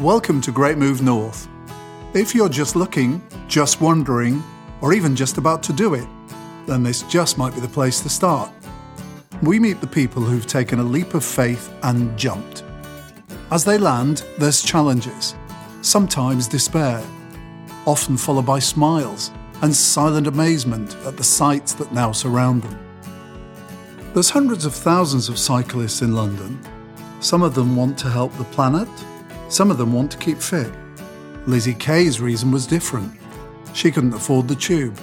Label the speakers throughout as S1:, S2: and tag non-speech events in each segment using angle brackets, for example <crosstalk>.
S1: Welcome to Great Move North. If you're just looking, just wondering, or even just about to do it, then this just might be the place to start. We meet the people who've taken a leap of faith and jumped. As they land, there's challenges, sometimes despair, often followed by smiles and silent amazement at the sights that now surround them. There's hundreds of thousands of cyclists in London. Some of them want to help the planet, some of them want to keep fit. Lizzie Kay's reason was different. She couldn't afford the tube.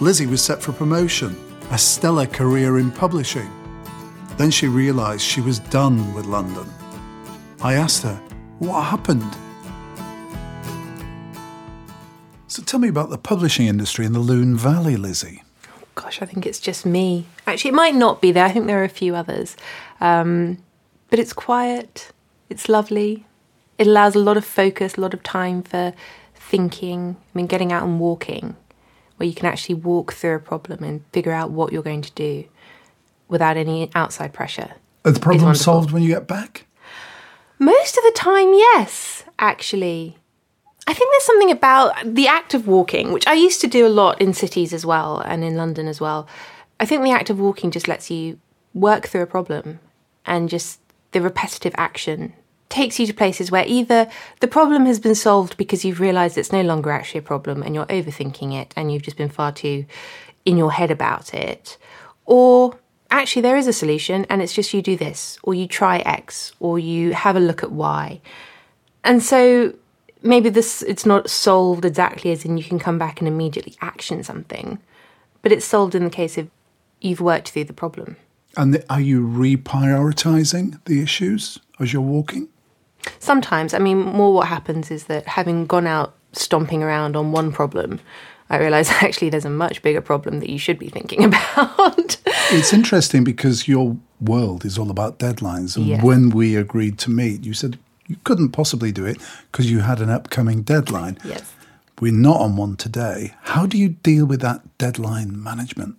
S1: Lizzie was set for promotion, a stellar career in publishing. Then she realised she was done with London. I asked her, what happened? So tell me about the publishing industry in the Lune Valley, Lizzie.
S2: Gosh, I think it's just me. Actually, it might not be there. I think there are a few others. Um, but it's quiet, it's lovely, it allows a lot of focus, a lot of time for thinking. I mean, getting out and walking, where you can actually walk through a problem and figure out what you're going to do without any outside pressure.
S1: Are the problems solved when you get back?
S2: Most of the time, yes, actually. I think there's something about the act of walking, which I used to do a lot in cities as well and in London as well. I think the act of walking just lets you work through a problem and just the repetitive action takes you to places where either the problem has been solved because you've realized it's no longer actually a problem and you're overthinking it and you've just been far too in your head about it, or actually there is a solution and it's just you do this, or you try X, or you have a look at Y. And so maybe this it's not solved exactly as in you can come back and immediately action something, but it's solved in the case of you've worked through the problem.
S1: And are you reprioritizing the issues as you're walking?
S2: Sometimes, I mean, more what happens is that having gone out stomping around on one problem, I realise <laughs> actually there's a much bigger problem that you should be thinking <laughs> about.
S1: it's interesting because your world is all about deadlines. And yes. when we agreed to meet, you said you couldn't possibly do it because you had an upcoming deadline.
S2: Yes.
S1: We're not on one today. How do you deal with that deadline management?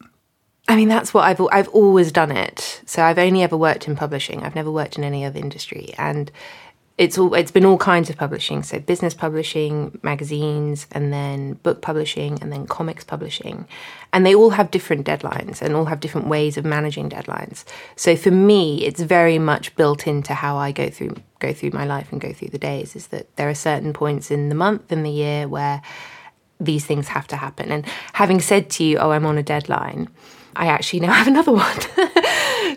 S2: I mean, that's what I've I've always done it. So I've only ever worked in publishing. I've never worked in any other industry, and it's all it's been all kinds of publishing. So business publishing magazines and then book publishing and then comics publishing. And they all have different deadlines and all have different ways of managing deadlines. So for me it's very much built into how i go through go through my life and go through the days is that there are certain points in the month and the year where these things have to happen. And having said to you oh i'm on a deadline i actually now <laughs> have another one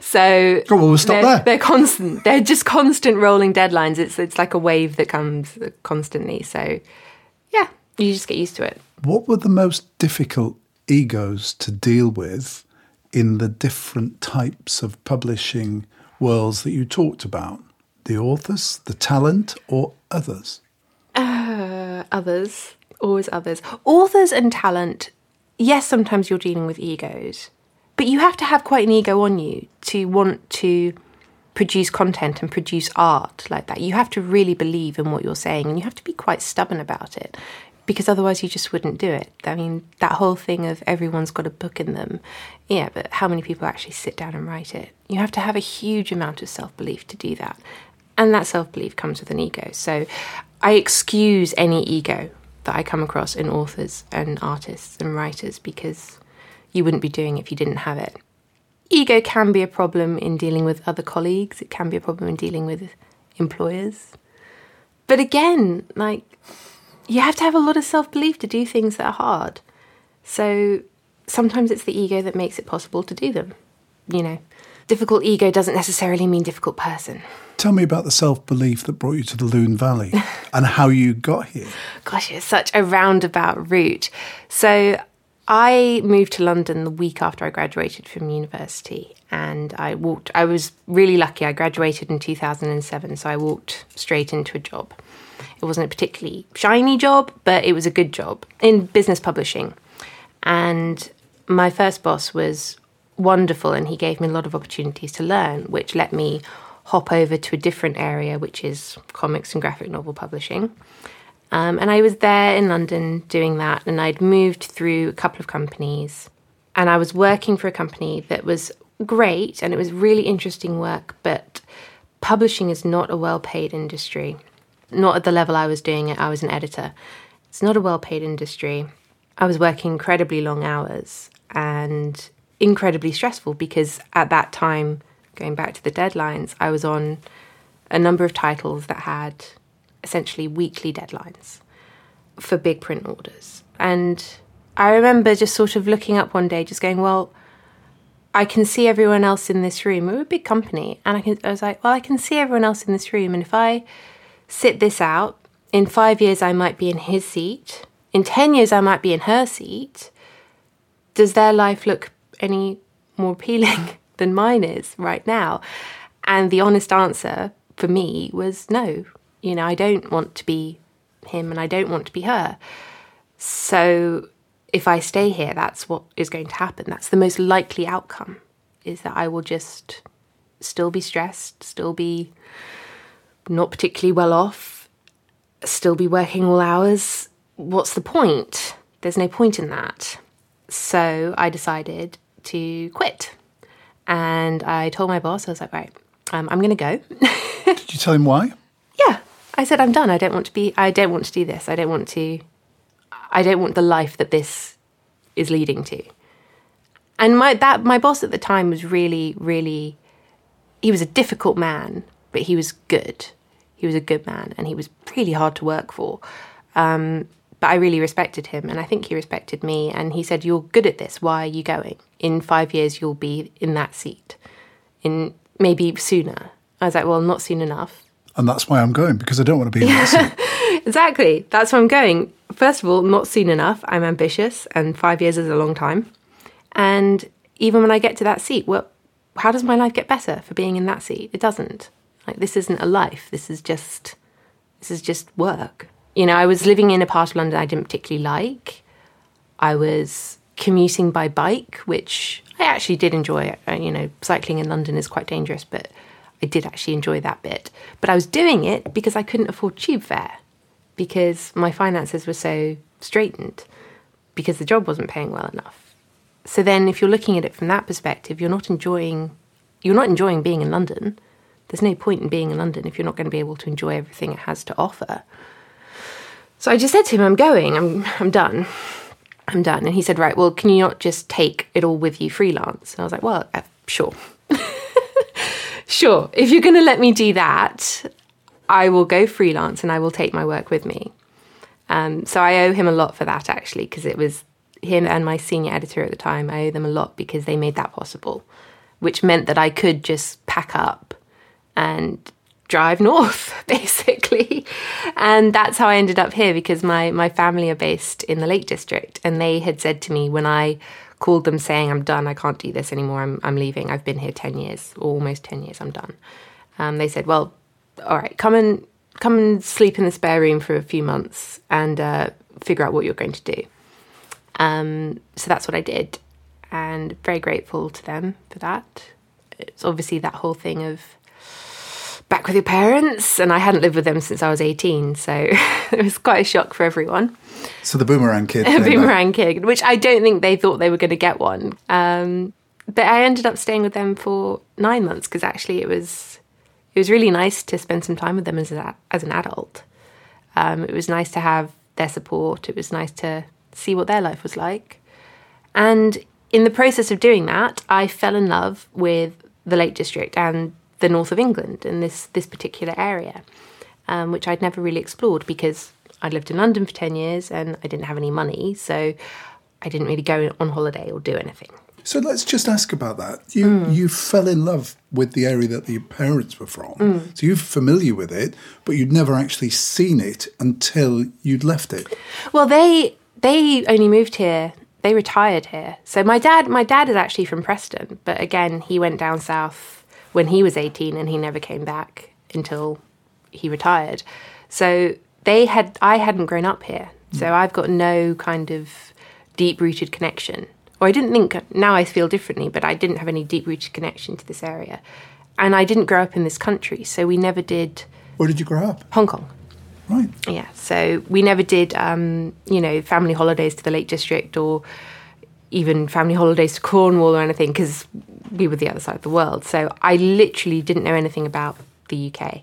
S2: So
S1: oh, well, we'll stop
S2: they're,
S1: there.
S2: They're constant. They're just constant rolling deadlines. It's it's like a wave that comes constantly. So yeah, you just get used to it.
S1: What were the most difficult egos to deal with in the different types of publishing worlds that you talked about? The authors, the talent, or others?
S2: Uh, others. Always others. Authors and talent. Yes, sometimes you're dealing with egos but you have to have quite an ego on you to want to produce content and produce art like that. You have to really believe in what you're saying and you have to be quite stubborn about it because otherwise you just wouldn't do it. I mean, that whole thing of everyone's got a book in them. Yeah, but how many people actually sit down and write it? You have to have a huge amount of self belief to do that. And that self belief comes with an ego. So I excuse any ego that I come across in authors and artists and writers because you wouldn't be doing if you didn't have it. Ego can be a problem in dealing with other colleagues, it can be a problem in dealing with employers. But again, like, you have to have a lot of self belief to do things that are hard. So sometimes it's the ego that makes it possible to do them. You know, difficult ego doesn't necessarily mean difficult person.
S1: Tell me about the self belief that brought you to the Lune Valley <laughs> and how you got here.
S2: Gosh, it's such a roundabout route. So I moved to London the week after I graduated from university, and I walked. I was really lucky. I graduated in 2007, so I walked straight into a job. It wasn't a particularly shiny job, but it was a good job in business publishing. And my first boss was wonderful, and he gave me a lot of opportunities to learn, which let me hop over to a different area, which is comics and graphic novel publishing. Um, and I was there in London doing that, and I'd moved through a couple of companies. And I was working for a company that was great and it was really interesting work, but publishing is not a well paid industry. not at the level I was doing it. I was an editor. It's not a well paid industry. I was working incredibly long hours and incredibly stressful because at that time, going back to the deadlines, I was on a number of titles that had essentially weekly deadlines for big print orders. And I remember just sort of looking up one day, just going, well, I can see everyone else in this room. We're a big company. And I, can, I was like, well, I can see everyone else in this room. And if I sit this out, in five years, I might be in his seat. In 10 years, I might be in her seat. Does their life look any more appealing <laughs> than mine is right now? And the honest answer for me was no. You know, I don't want to be him and I don't want to be her. So if I stay here, that's what is going to happen. That's the most likely outcome is that I will just still be stressed, still be not particularly well off, still be working all hours. What's the point? There's no point in that. So I decided to quit. And I told my boss, I was like, right, um, I'm going to go. <laughs>
S1: Did you tell him why?
S2: Yeah. I said, I'm done. I don't want to be, I don't want to do this. I don't want to I don't want the life that this is leading to. And my that my boss at the time was really, really he was a difficult man, but he was good. He was a good man and he was really hard to work for. Um, but I really respected him and I think he respected me and he said, You're good at this, why are you going? In five years you'll be in that seat. In maybe sooner. I was like, Well, not soon enough.
S1: And that's why I'm going, because I don't want to be in that <laughs> seat.
S2: exactly. That's why I'm going first of all, not soon enough. I'm ambitious, and five years is a long time. And even when I get to that seat, well, how does my life get better for being in that seat? It doesn't. Like this isn't a life. This is just this is just work. You know, I was living in a part of London I didn't particularly like. I was commuting by bike, which I actually did enjoy. Uh, you know, cycling in London is quite dangerous, but I did actually enjoy that bit. But I was doing it because I couldn't afford tube fare because my finances were so straitened because the job wasn't paying well enough. So then if you're looking at it from that perspective, you're not enjoying you're not enjoying being in London. There's no point in being in London if you're not going to be able to enjoy everything it has to offer. So I just said to him, I'm going, I'm I'm done. I'm done. And he said, Right, well, can you not just take it all with you freelance? And I was like, Well, uh, sure. Sure. If you're going to let me do that, I will go freelance and I will take my work with me. Um, so I owe him a lot for that actually, because it was him and my senior editor at the time. I owe them a lot because they made that possible, which meant that I could just pack up and drive <laughs> north, basically. And that's how I ended up here because my, my family are based in the Lake District. And they had said to me when I called them saying, I'm done, I can't do this anymore, I'm, I'm leaving. I've been here 10 years, almost 10 years, I'm done. Um, they said, Well, all right, come and come and sleep in the spare room for a few months and uh, figure out what you're going to do. Um, so that's what I did, and very grateful to them for that. It's obviously that whole thing of back with your parents, and I hadn't lived with them since I was 18, so <laughs> it was quite a shock for everyone.
S1: So the boomerang kid, <laughs>
S2: boomerang kid, which I don't think they thought they were going to get one. Um, but I ended up staying with them for nine months because actually it was it was really nice to spend some time with them as, a, as an adult. Um, it was nice to have their support. It was nice to see what their life was like. And in the process of doing that, I fell in love with the Lake District and the north of England and this this particular area, um, which I'd never really explored because I'd lived in London for ten years and I didn't have any money, so I didn't really go on holiday or do anything.
S1: So let's just ask about that. You mm. you fell in love with the area that your parents were from, mm. so you're familiar with it, but you'd never actually seen it until you'd left it.
S2: Well, they they only moved here. They retired here. So my dad my dad is actually from Preston, but again he went down south when he was 18 and he never came back until he retired. So they had I hadn't grown up here, so mm. I've got no kind of deep rooted connection or I didn't think, now I feel differently, but I didn't have any deep rooted connection to this area. And I didn't grow up in this country, so we never did.
S1: Where did you grow up?
S2: Hong Kong.
S1: Right.
S2: Yeah, so we never did, um, you know, family holidays to the Lake District or even family holidays to Cornwall or anything because we were the other side of the world. So I literally didn't know anything about the UK.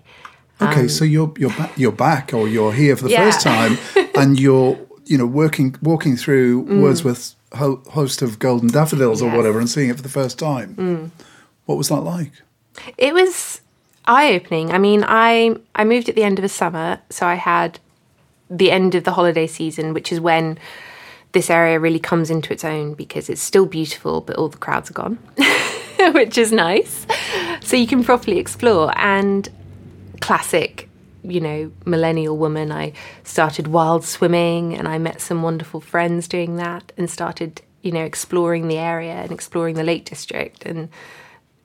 S1: Okay, so you're you're ba- you're back, or you're here for the
S2: Yeah.
S1: first time, <laughs> and you're you know working walking through Wordsworth's ho- host of golden daffodils or
S2: Mm. Yes. Mm.
S1: whatever, and seeing it for the first time. What was that like?
S2: It was eye opening. I mean, I I moved at the end of the summer, so I had the end of the holiday season, which is when this area really comes into its own because it's still beautiful, but all the crowds are gone, <laughs> <laughs> which is nice. So you can properly explore. And classic, you know, millennial woman, I started wild swimming and I met some wonderful friends doing that and started, you know, exploring the area and exploring the Lake District and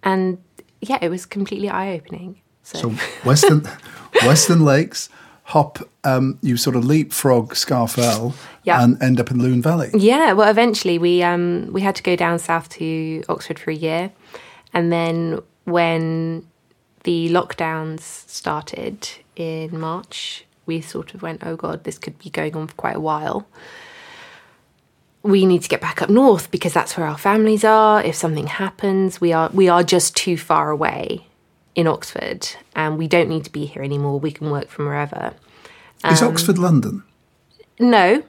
S2: and yeah, it was completely eye opening. So,
S1: So Western <laughs> Western Lakes, hop, um, you sort of leapfrog Scafell
S2: Yeah.
S1: and end up in Lune Valley.
S2: yeah, well, eventually we um we had to go down south to Oxford for a year, and then when the lockdowns started in March, we sort of went, oh god, this could be going on for quite a while. We need to get back up north because that's where our families are. If something happens, we are we are just too far away in Oxford, and we don't need to be here anymore. We can work from wherever.
S1: Is
S2: Um,
S1: Oxford London?
S2: No,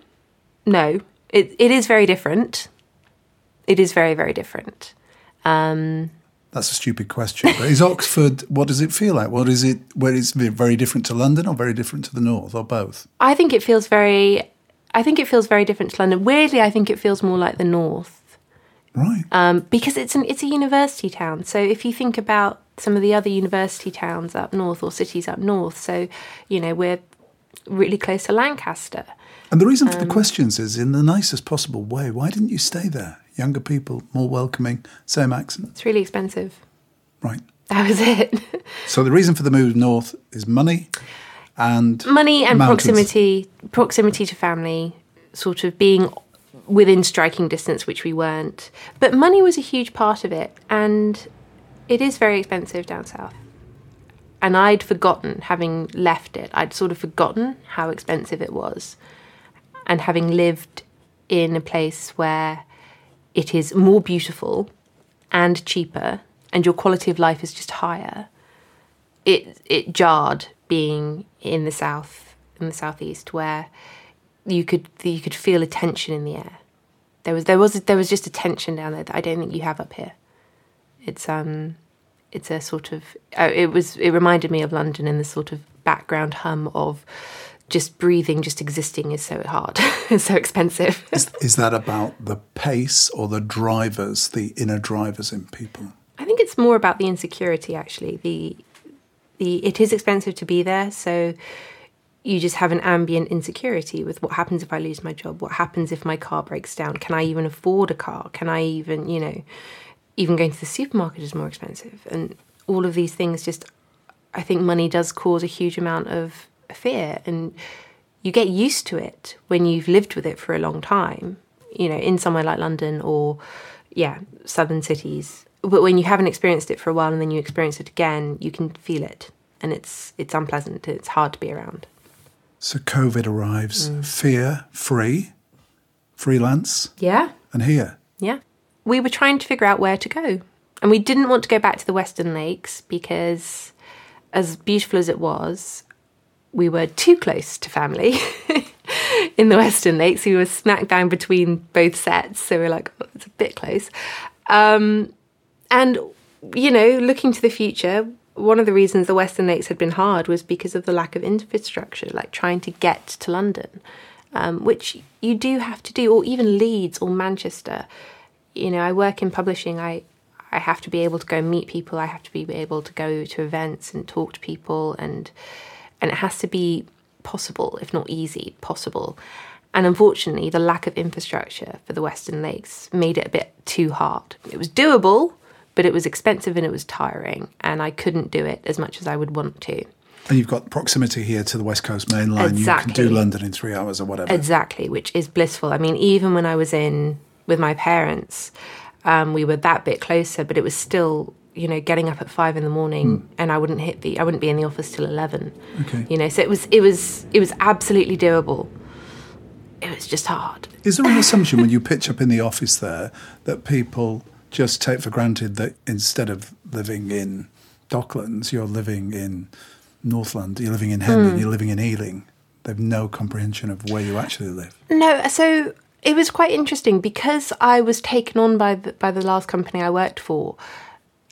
S2: no. It it is very different. It is very very different.
S1: That's a stupid question. But is Oxford? What does it feel like? What is it? Where is it very different to London, or very different to the north, or both?
S2: I think it feels very. I think it feels very different to London. Weirdly, I think it feels more like the north
S1: Right.
S2: um, because it's an it's a university town. So if you think about some of the other university towns up north or cities up north, so you know we're really close to Lancaster.
S1: And the reason for
S2: Um,
S1: the questions is in the nicest possible way. Why didn't you stay there? Younger people, more welcoming, same accent.
S2: It's really expensive.
S1: Right.
S2: That was it.
S1: So the reason for the move north is money and
S2: money and
S1: mountains.
S2: proximity proximity to family sort of being within striking distance which we weren't but money was a huge part of it and it is very expensive down south and i'd forgotten having left it i'd sort of forgotten how expensive it was and having lived in a place where it is more beautiful and cheaper and your quality of life is just higher it it jarred being in the south in the southeast where you could you could feel a tension in the air. There was there was there was just a tension down there that I don't think you have up here. It's um it's a sort of oh, it was it reminded me of London in the sort of background hum of just breathing, just existing is so hard, <laughs> it's so expensive. <laughs>
S1: Is, is that about the pace or the drivers, the inner drivers in people?
S2: I think it's more about the insecurity actually. The the it is expensive to be there, so you just have an ambient insecurity with what happens if I lose my job? What happens if my car breaks down? Can I even afford a car? Can I even, you know, even going to the supermarket is more expensive and all of these things just I think money does cause a huge amount of fear and you get used to it when you've lived with it for a long time, you know, in somewhere like London or, yeah, southern cities. But when you haven't experienced it for a while and then you experience it again, you can feel it, and it's it's unpleasant. It's hard to be around.
S1: So COVID arrives,
S2: Mm.
S1: fear free, freelance,
S2: Yeah,
S1: and here.
S2: yeah. We were trying to figure out where to go, and we didn't want to go back to the Western Lakes because, as beautiful as it was, we were too close to family. <laughs> in the Western Lakes. We were smack bang between both sets, so we're like, oh, it's a bit close. Um, and you know, looking to the future, one of the reasons the Western Lakes had been hard was because of the lack of infrastructure, like trying to get to London, um, which you do have to do, or even Leeds or Manchester. You know, I work in publishing. I I have to be able to go meet people. I have to be able to go to events and talk to people, and and it has to be possible, if not easy, possible. And unfortunately, the lack of infrastructure for the Western Lakes made it a bit too hard. It was doable, but it was expensive and it was tiring, and I couldn't do it as much as I would want to.
S1: And you've got proximity here to the West Coast main line. You can do London in three hours or whatever.
S2: Exactly, which is blissful. I mean, even when I was in with my parents, um, we were that bit closer, but it was still, you know, getting up at five in the morning, and I wouldn't hit the, I wouldn't be in the office till eleven.
S1: Okay.
S2: You know, so it was, it was, it was absolutely doable. It was just hard.
S1: Is there an <laughs> assumption when you pitch up in the office there that people just take for granted that instead of living in Docklands, you're living in Northland, you're living in Henley,
S2: Hmm.
S1: you're living in Ealing. They've no comprehension of where you actually live.
S2: No, so it was quite interesting because I was taken on by the, by the last company I worked for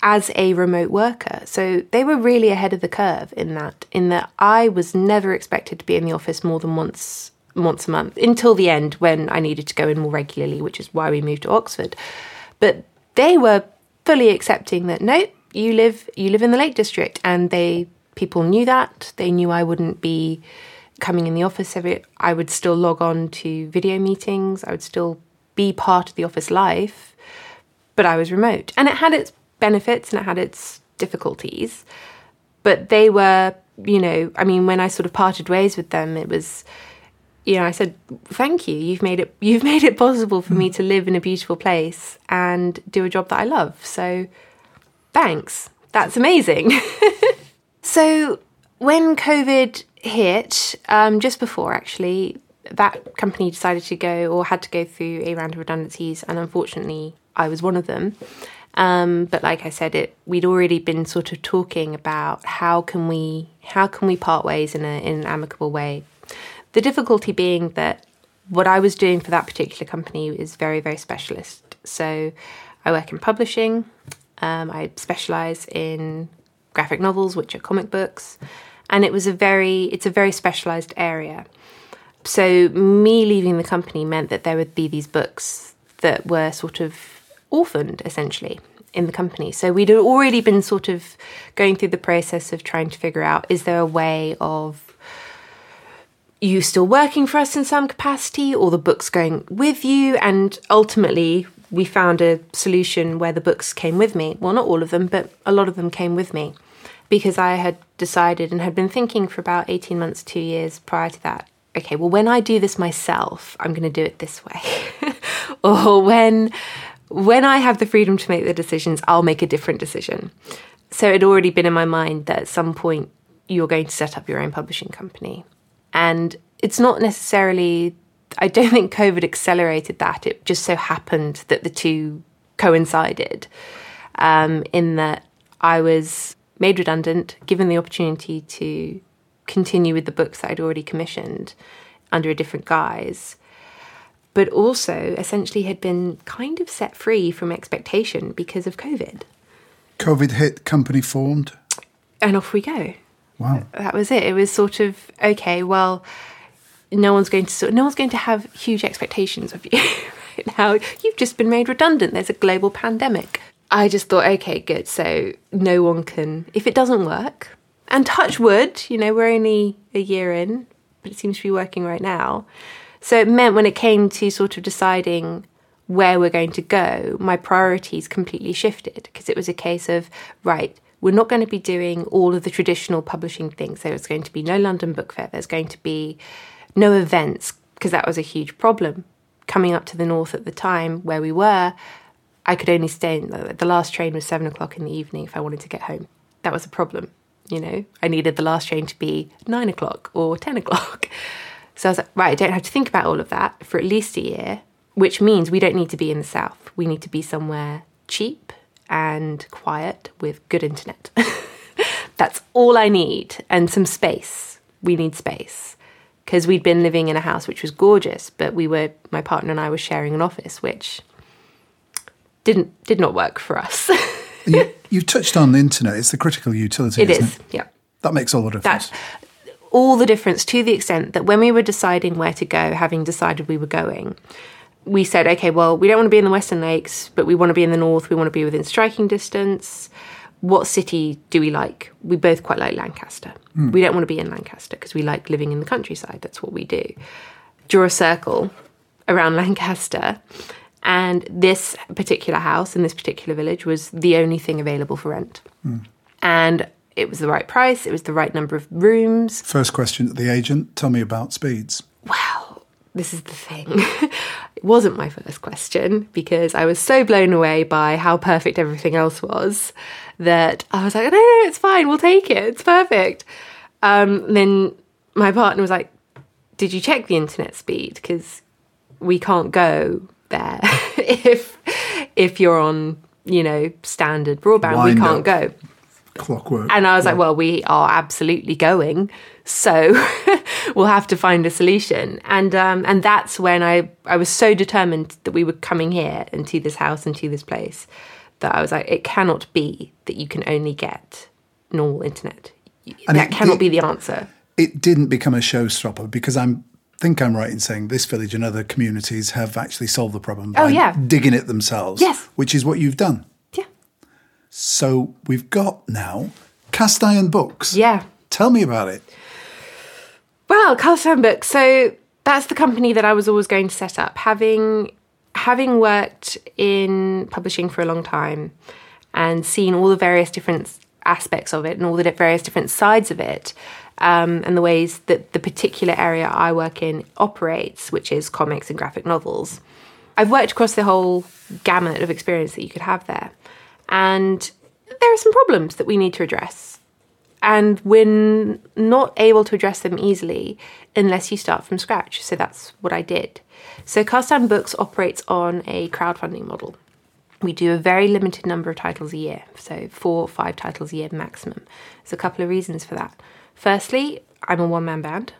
S2: as a remote worker. So they were really ahead of the curve in that in that I was never expected to be in the office more than once once a month until the end when I needed to go in more regularly, which is why we moved to Oxford. But they were fully accepting that no, you live you live in the Lake District and they people knew that. They knew I wouldn't be coming in the office every I would still log on to video meetings. I would still be part of the office life, but I was remote. And it had its benefits and it had its difficulties. But they were, you know, I mean, when I sort of parted ways with them, it was, you know, I said, "Thank you. You've made it. <laughs> You've made it possible for me to live in a beautiful place and do a job that I love. So, thanks. That's amazing." <laughs> so when COVID hit, um, just before actually, that company decided to go or had to go through a round of redundancies, and unfortunately, I was one of them. Um, but like I said, it we'd already been sort of talking about how can we how can we part ways in, a, in an amicable way. The difficulty being that what I was doing for that particular company is very very specialist. So I work in publishing. Um, I specialize in graphic novels, which are comic books, and it was a very it's a very specialized area. So me leaving the company meant that there would be these books that were sort of orphaned essentially in the company. So we'd already been sort of going through the process of trying to figure out is there a way of you still working for us in some capacity or the books going with you and ultimately we found a solution where the books came with me. Well, not all of them, but a lot of them came with me because I had decided and had been thinking for about 18 months, 2 years prior to that. Okay, well when I do this myself, I'm going to do it this way. <laughs> or when when I have the freedom to make the decisions, I'll make a different decision. So it had already been in my mind that at some point you're going to set up your own publishing company. And it's not necessarily, I don't think COVID accelerated that. It just so happened that the two coincided um, in that I was made redundant, given the opportunity to continue with the books that I'd already commissioned under a different guise but also essentially had been kind of set free from expectation because of COVID.
S1: COVID hit, company formed.
S2: And off we go.
S1: Wow.
S2: That was it. It was sort of okay. Well, no one's going to sort. No one's going to have huge expectations of you <laughs> right now. You've just been made redundant. There's a global pandemic. I just thought, okay, good. So no one can. If it doesn't work, and touch wood, you know, we're only a year in, but it seems to be working right now. So it meant when it came to sort of deciding where we're going to go, my priorities completely shifted because it was a case of, right, we're not going to be doing all of the traditional publishing things. There was going to be no London Book Fair, there's going to be no events because that was a huge problem. Coming up to the north at the time where we were, I could only stay, in, the last train was seven o'clock in the evening if I wanted to get home. That was a problem. You know, I needed the last train to be nine o'clock or 10 o'clock. <laughs> So I was like, right, I don't have to think about all of that for at least a year, which means we don't need to be in the south. We need to be somewhere cheap and quiet with good internet. <laughs> That's all I need and some space. We need space because we'd been living in a house which was gorgeous, but we were my partner and I were sharing an office which didn't did not work for us. <laughs>
S1: you, you've touched on the internet. It's the critical utility.
S2: it
S1: isn't
S2: is,
S1: It?
S2: yeah.
S1: That makes all the difference.
S2: That all the difference to the extent that when we were deciding where to go, having decided we were going, we said, okay, well, we don't want to be in the Western Lakes, but we want to be in the north. We want to be within striking distance. What city do we like? We both quite like Lancaster. Hmm. We don't want to be in Lancaster because we like living in the countryside. That's what we do. Draw a circle around <laughs> Lancaster. And this particular house in this particular village was the only thing available for rent. And it was the right price, it was the right number of rooms.
S1: First question to the agent tell me about speeds.
S2: Well, this is the thing. <laughs> it wasn't my first question because I was so blown away by how perfect everything else was that I was like, no, no, no it's fine, we'll take it, it's perfect. Um, then my partner was like, did you check the internet speed? Because we can't go there <laughs> if if you're on, you know, standard broadband. we can't
S1: up.
S2: go.
S1: clockwork.
S2: And I was like, well, we are absolutely going. So <laughs> we'll have to find a solution. And um, and that's when I, I was so determined that we were coming here and to this house and to this place that I was like, it cannot be that you can only get normal internet.
S1: And
S2: that cannot be the answer.
S1: it didn't become a showstopper because I'm think I'm right in saying this village and other communities have actually solved the problem oh, by
S2: Oh, yeah.
S1: digging it themselves.
S2: Yes.
S1: Which is what you've done.
S2: Yeah.
S1: So we've got now cast iron books.
S2: Yeah.
S1: Tell me about it.
S2: Well, cast iron Books. So that's the company that I was always going to set up. Having having worked in publishing for a long time and seen all the various different aspects of it and all the various different sides of it, um, and the ways that the particular area I work in operates, which is comics and graphic novels. I've worked across the whole gamut of experience that you could have there. And there are some problems that we need to address and we're not able to address them easily unless you start from scratch. So that's what I did. So Cast Books operates on a crowdfunding model. We do a very limited number of titles a year, so four or five titles a year maximum. There's a couple of reasons for that. Firstly, I'm a one man band,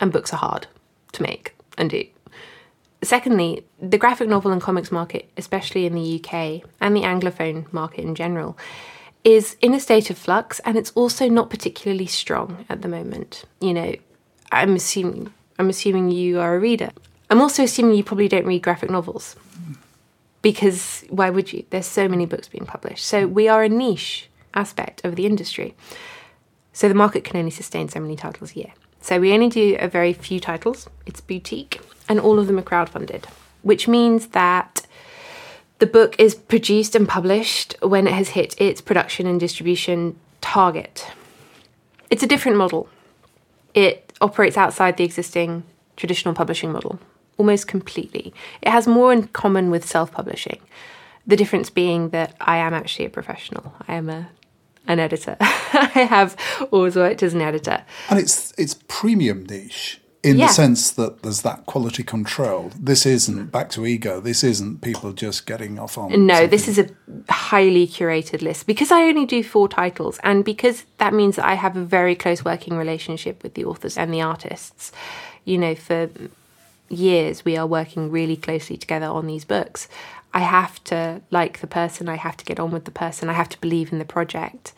S2: and books are hard to make and do. Secondly, the graphic novel and comics market, especially in the UK and the Anglophone market in general, is in a state of flux and it's also not particularly strong at the moment. You know, I'm assuming I'm assuming you are a reader. I'm also assuming you probably don't read graphic novels. Because why would you? There's so many books being published. So we are a niche aspect of the industry. So the market can only sustain so many titles a year. So we only do a very few titles. It's boutique, and all of them are crowdfunded, which means that the book is produced and published when it has hit its production and distribution target. It's a different model. It operates outside the existing traditional publishing model almost completely. It has more in common with self publishing. The difference being that I am actually a professional. I am a an editor. <laughs> I have always worked as an editor.
S1: And it's it's premium niche in
S2: Yeah.
S1: the sense that there's that quality control. This isn't back to ego. This isn't people just getting off on.
S2: No,
S1: something.
S2: this is a highly curated list because I only do four titles, and because that means that I have a very close working relationship with the authors and the artists. You know, for years we are working really closely together on these books. I have to like the person, I have to get on with the person, I have to believe in the project.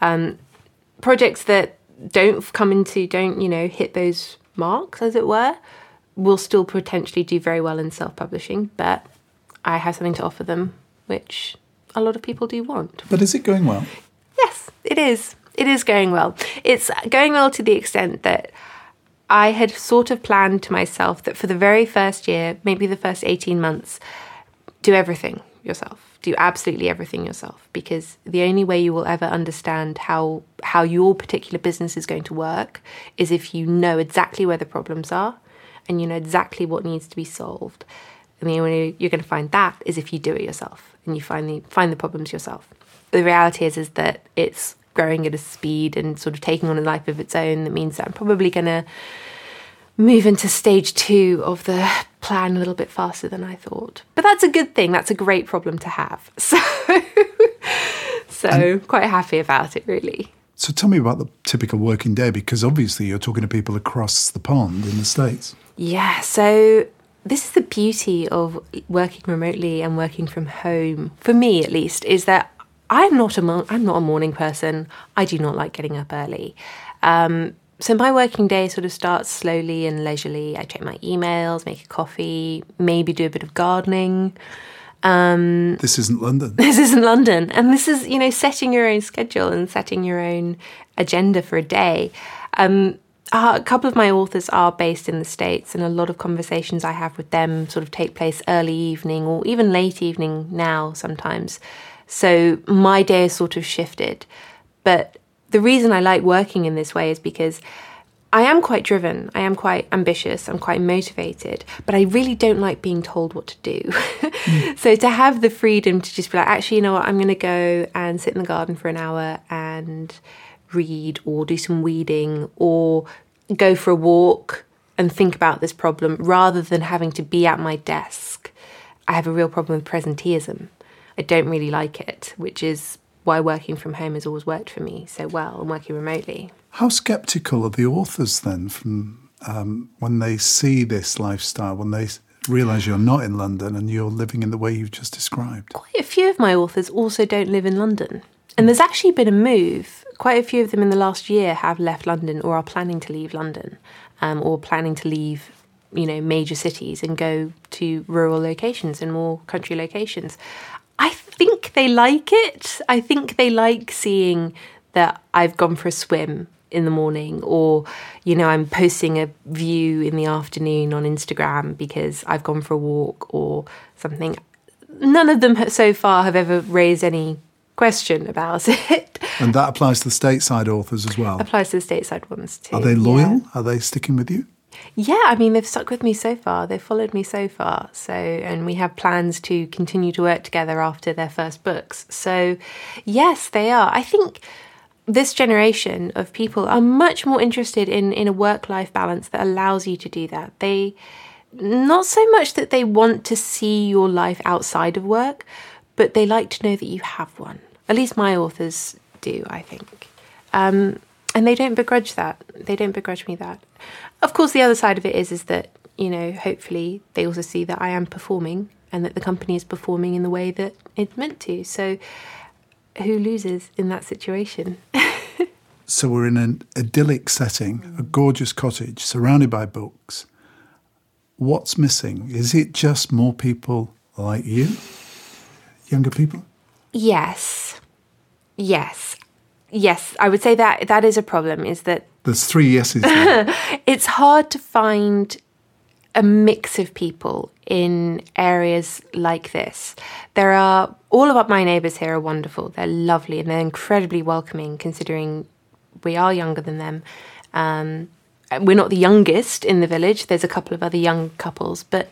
S2: Um, projects that don't come into, don't, you know, hit those marks, as it were, will still potentially do very well in self publishing, but I have something to offer them, which a lot of people do want.
S1: But is it going well?
S2: Yes, it is. It is going well. It's going well to the extent that I had sort of planned to myself that for the very first year, maybe the first 18 months, do everything yourself. Do absolutely everything yourself because the only way you will ever understand how how your particular business is going to work is if you know exactly where the problems are and you know exactly what needs to be solved. And the only way you're going to find that is if you do it yourself and you find the find the problems yourself. The reality is is that it's growing at a speed and sort of taking on a life of its own that means that I'm probably going to move into stage two of the plan a little bit faster than I thought. But that's a good thing. That's a great problem to have. <laughs> So, so quite happy about it, really.
S1: So tell me about the typical working day because obviously you're talking to people across the pond in the States.
S2: Yeah, so this is the beauty of working remotely and working from home, for me at least, is that I'm not a mo- I'm not a morning person. I do not like getting up early. Um, so my working day sort of starts slowly and leisurely. I check my emails, make a coffee, maybe do a bit of gardening.
S1: This isn't London. <laughs>
S2: This isn't London, and this is you know setting your own schedule and setting your own agenda for a day. Um, uh, a couple of my authors are based in the States, and a lot of conversations I have with them sort of take place early evening or even late evening now sometimes. So my day is sort of shifted. But the reason I like working in this way is because I am quite driven, I am quite ambitious, I'm quite motivated, but I really don't like being told what to do. <laughs> so to have the freedom to just be like, actually, you know what, I'm going to go and sit in the garden for an hour and read or do some weeding or go for a walk and think about this problem rather than having to be at my desk. I have a real problem with presenteeism. I don't really like it, which is why working from home has always worked for me so well and working remotely.
S1: How skeptical are the authors then from um, when they see this lifestyle, when they realise you're not in London and you're living in the way you've just described?
S2: Quite a few of my authors also don't live in London. And there's actually been a move. Quite a few of them in the last year have left London or are planning to leave London um, or planning to leave, you know, major cities and go to rural locations and more country locations. I think they like it. I think they like seeing that I've gone for a swim in the morning or you know i'm posting a view in the afternoon on instagram because i've gone for a walk or something none of them so far have ever raised any question about <laughs> it
S1: And that applies to the stateside authors as well.
S2: applies to the stateside ones too
S1: Are they
S2: yeah.
S1: loyal? Are they sticking with you?
S2: Yeah, I mean, they've stuck with me so far. They've followed me so far. So, and we have plans to continue to work together after their first books. So, yes, they are. I think this generation of people are much more interested in, in a work life balance that allows you to do that. They, not so much that they want to see your life outside of work, but they like to know that you have one. At least my authors do, I think. Um, and they don't begrudge that. They don't begrudge me that. Of course, the other side of it is is that you know, hopefully, they also see that I am performing and that the company is performing in the way that it's meant to. So, who loses in that situation? <laughs>
S1: So we're in an idyllic setting, a gorgeous cottage surrounded by books. What's missing? Is it just more people like you? Younger people?
S2: yes, yes, yes. I would say that that is a problem. Is that
S1: There's three yeses <laughs>
S2: it's hard to find a mix of people in areas like this. There are all of my neighbours here are wonderful. They're lovely and they're incredibly welcoming, considering we are younger than them. Um, we're not the youngest in the village. There's a couple of other young couples, but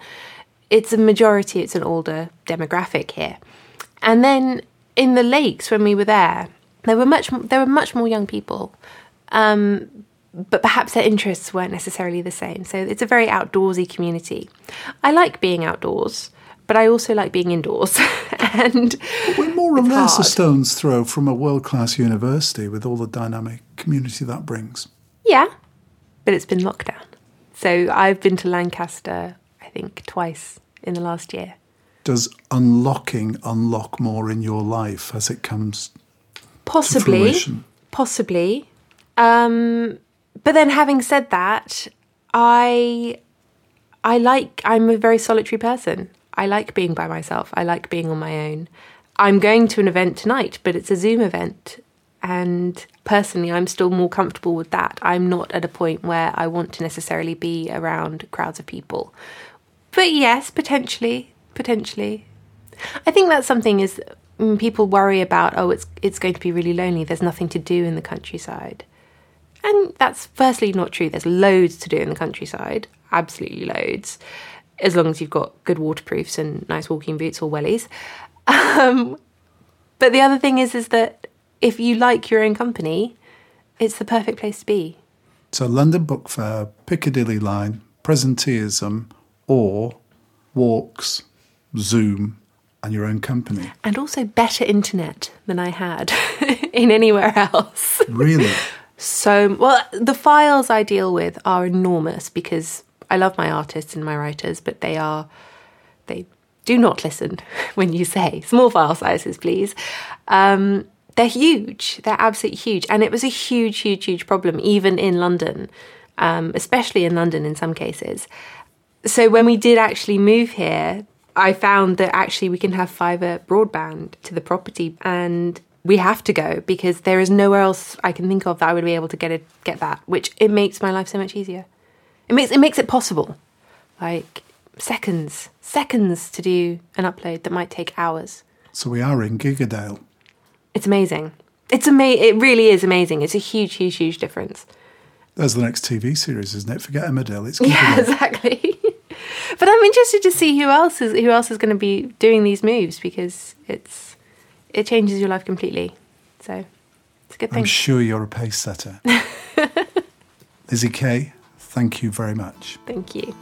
S2: it's a majority. It's an older demographic here. And then in the lakes, when we were there, there were much there were much more young people. Um, but perhaps their interests weren't necessarily the same. So it's a very outdoorsy community. I like being outdoors, but I also like being indoors. <laughs> and
S1: We're more or less a stone's throw from a world class university with all the dynamic community that brings.
S2: yeah, but it's been lockdown. So I've been to Lancaster, I think, twice in the last year.
S1: Does unlocking unlock more in your life as it comes
S2: Possibly, possibly. Um, but then, having said that, I I like. I'm a very solitary person. I like being by myself. I like being on my own. I'm going to an event tonight, but it's a Zoom event, and personally, I'm still more comfortable with that. I'm not at a point where I want to necessarily be around crowds of people. But yes, potentially, potentially. I think that's something is mm, people worry about. Oh, it's it's going to be really lonely. There's nothing to do in the countryside, and that's firstly not true. There's loads to do in the countryside, absolutely loads, as long as you've got good waterproofs and nice walking boots or wellies. <laughs> Um, but the other thing is, is that if you like your own company, it's the perfect place to be.
S1: So, London Book Fair, Piccadilly Line, presenteeism, or walks, Zoom, and your own company.
S2: And also better internet than I had <laughs> in anywhere else.
S1: Really?
S2: So, well, the files I deal with are enormous because I love my artists and my writers, but they are, they do not listen <laughs> when you say small file sizes, please. Um, they're huge. They're absolutely huge. And it was a huge, huge, huge problem, even in London, um, especially in London in some cases. So when we did actually move here, I found that actually we can have fiber broadband to the property and we have to go because there is nowhere else I can think of that I would be able to get it get that, which it makes my life so much easier. It makes it makes it possible. Like seconds, seconds to do an upload that might take hours.
S1: So, we are in Gigadale.
S2: It's amazing. It's ama- it really is amazing. It's a huge, huge, huge difference.
S1: There's the next TV series, isn't it? Forget Emmerdale. It's <laughs>
S2: Yeah,
S1: Gigadale.
S2: exactly. But I'm interested to see who else is who else is going to be doing these moves because it's it changes your life completely. So it's a good thing.
S1: I'm sure you're a pace setter. <laughs> Lizzie Kay, thank you very much.
S2: Thank you.